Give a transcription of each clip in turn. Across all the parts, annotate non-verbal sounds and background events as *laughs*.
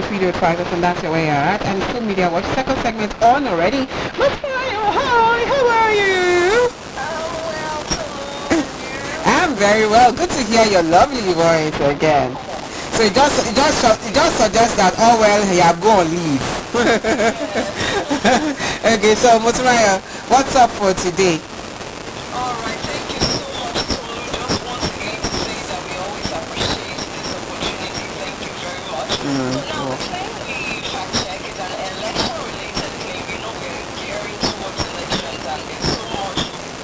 103.5 and that's where we are at. And School Media Watch second segment on already. But hi, how are you? oh I'm very well. Good to hear your lovely voice again. So it just it just it just suggests that oh well you have go on leave. *laughs* okay, so Motunrayo, what's up for today? All right, thank you so much, Tolu. Just once again to say that we always appreciate this opportunity. Thank you very much. so now the claim we fact check is an election-related claim. You know we're gearing towards elections and there's so much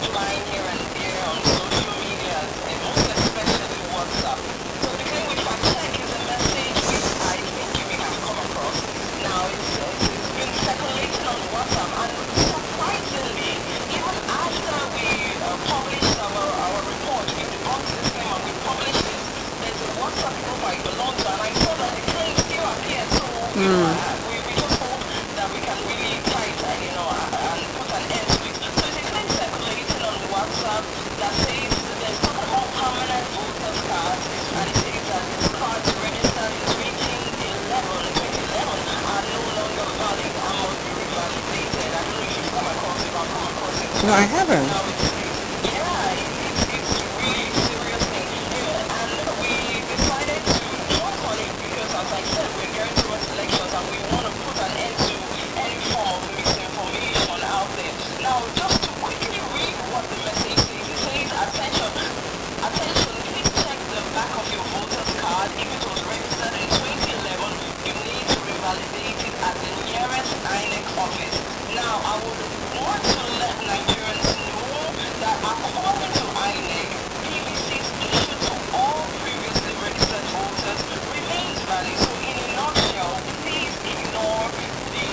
flying here and there on social media, and most especially WhatsApp. So the claim we fact check is a message which I think you may have come across. Now it's, it's, it's been circulating on WhatsApp and surprisingly, even after we uh, published our, our report, we debunked this claim and we published it, there's a WhatsApp group I belong to and I saw that the claim still uh, we, just hope that we can really fight uh, you know, and put an end to it. So it's a claim circulating on the WhatsApp that says there's talking about permanent voters cards and it says that these cards registered in 2011, 2011 are no longer valid and must be revalidated. I don't know if you've come across it come across it. No, I haven't. Now it's, it's yeah, it's, it's really serious thing. Yeah, and we decided to jump on it because, as I said, we're going towards elections and we want to put an end to any form of misinformation out there. Now, just to quickly read what the message says, it says, attention, attention, please check the back of your voter's card. If it was registered in 2011, you need to revalidate it at the nearest INEC office. Now, I would want to let Nigerians know that according to INEC, PVCs issued to all previously registered voters remains valid. So in a nutshell, please ignore the,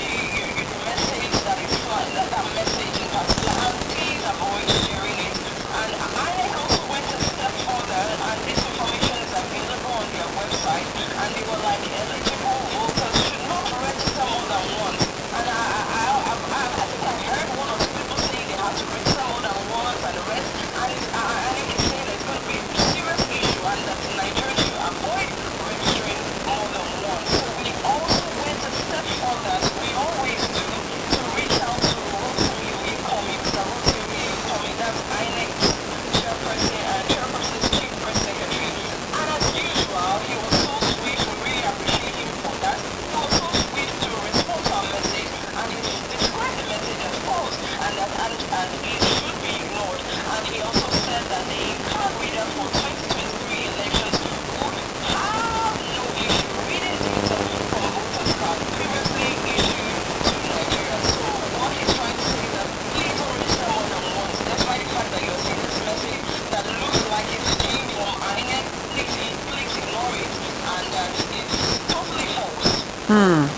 the message that is flying, that, that message in particular, and please avoid sharing it. And INEC also went a step further, and this information is available on their website, and they were like, eligible voters should not register more than once. And I, I, I, I, I think I heard one or two people say they have to register more than once and the rest, and it's, uh, INEC is saying that it's going to be a serious issue and that Nigerians should avoid registering more than once. So we also went a step further, as we always do, to reach out to Rotimi Oyekanmi, Mr. Rotimi Oyekanmi, that's INEC's chairperson, uh, chairperson's chief press secretary. And as usual, he was so sweet, we really appreciate him for that. He was so sweet to respond to our message, and he described the message as false, and that and, and it should be ignored. And he also said that the card reader for 2023 elections would have no issue reading data from voters card previously issued to Nigerians. So what he's trying to say is that please don't register more than once, despite the fact that you're seeing this message that looks like it's came from INEC, please, please ignore it, and that it's totally false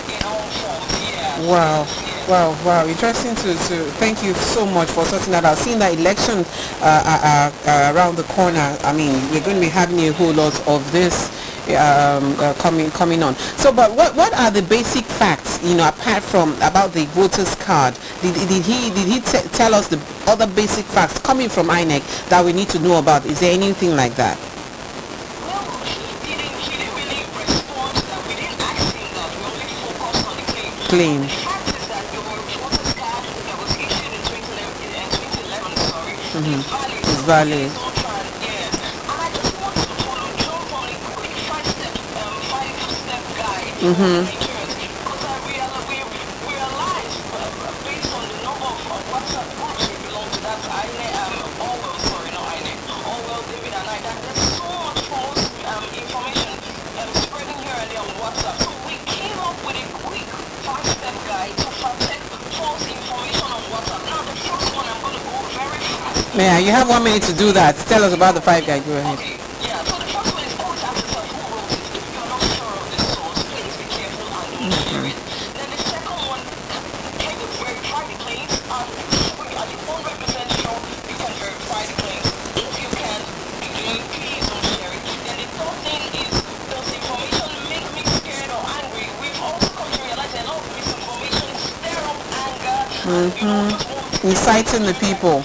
in all forms. Yeah. Wow. Wow, wow, interesting to, to thank you so much for sorting that out. Seeing that election uh, uh, uh, around the corner, I mean, we're going to be having a whole lot of this um, uh, coming coming on. So, but what what are the basic facts, you know, apart from about the voters card? Did, did he did he t- tell us the other basic facts coming from INEC that we need to know about? Is there anything like that? Well, he didn't, he didn't really respond to that. We didn't ask him that. We only focused on the claim. Claim. The fact is that your voter's card that was issued in 2011, uh, 2011 sorry, is valid. It's So valid. please don't try and- yes. And I just want to follow jump on a quick five-step, um, five-step guide for Nigerians because I realize, we realize uh, based on the number of uh, WhatsApp groups we belong to, that's INE, um, Orwell, sorry, not INE, Orwell, David and I, that there's so much false um, information um, spreading here and there on WhatsApp. So we came up with a quick five-step guide to protect false information on WhatsApp. Now the first one I'm going to go very Yeah, you have one minute to do that. Tell us about the five guy. Go ahead. Okay, yeah, so the first one is always ask yourself who wrote it. If you're not sure of the source, please be careful and mm-hmm. share it. Then the second one, can you verify the claims? And are you 100% sure you can verify the claims? If you can, again, please don't share it. Then the third thing is, does information make me scared or angry? We've also come to realize a lot of misinformation stir up anger you mm-hmm. just want Inciting the people.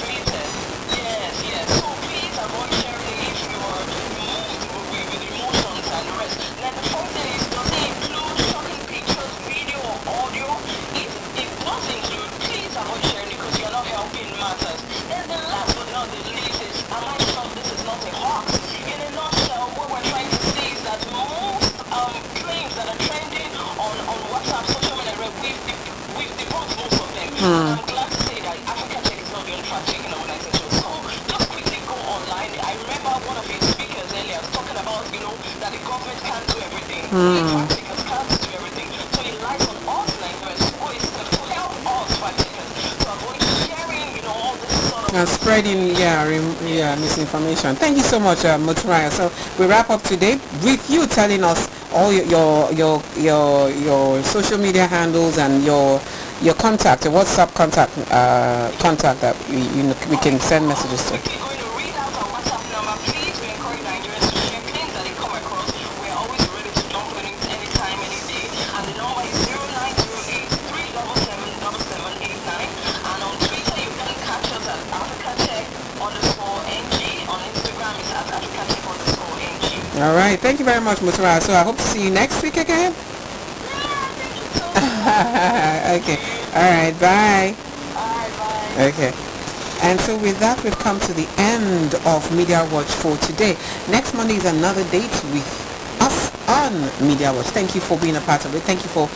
you know, that the government can't do everything. Mm. Practicals can't do everything. So it lies on us Nigerians who is to help us practicals to avoid sharing, you all this spreading, yeah, yeah, misinformation. Thank you so much, uh, Motunrayo. So we wrap up today with you telling us all your your your your social media handles and your your contact, your WhatsApp contact uh, contact that we, you know, we can send messages to. NG. All right. Thank you very much, Motunrayo. So I hope to see you next week again. Yeah, thank you so *laughs* much. okay. All right. Bye. Alright, bye. Okay. And so with that, we've come to the end of Media Watch for today. Next Monday is another date with on Media Watch. Thank you for being a part of it. Thank you for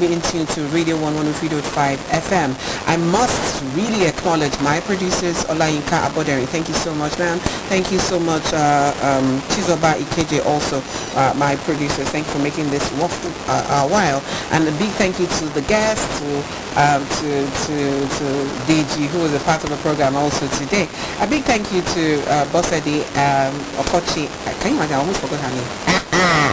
being tuned to Radio 103.5 FM. I must really acknowledge my producers, Olayinka Aboderi. Thank you so much, man. Thank you so much, uh, um, Chizoba Ikeje, also uh, my producers. Thank you for making this worth uh, a while. And a big thank you to the guests, to um, to to to DG, who was a part of the program also today. A big thank you to uh, Bossadi um, Okochi. Can you imagine? I almost forgot her name.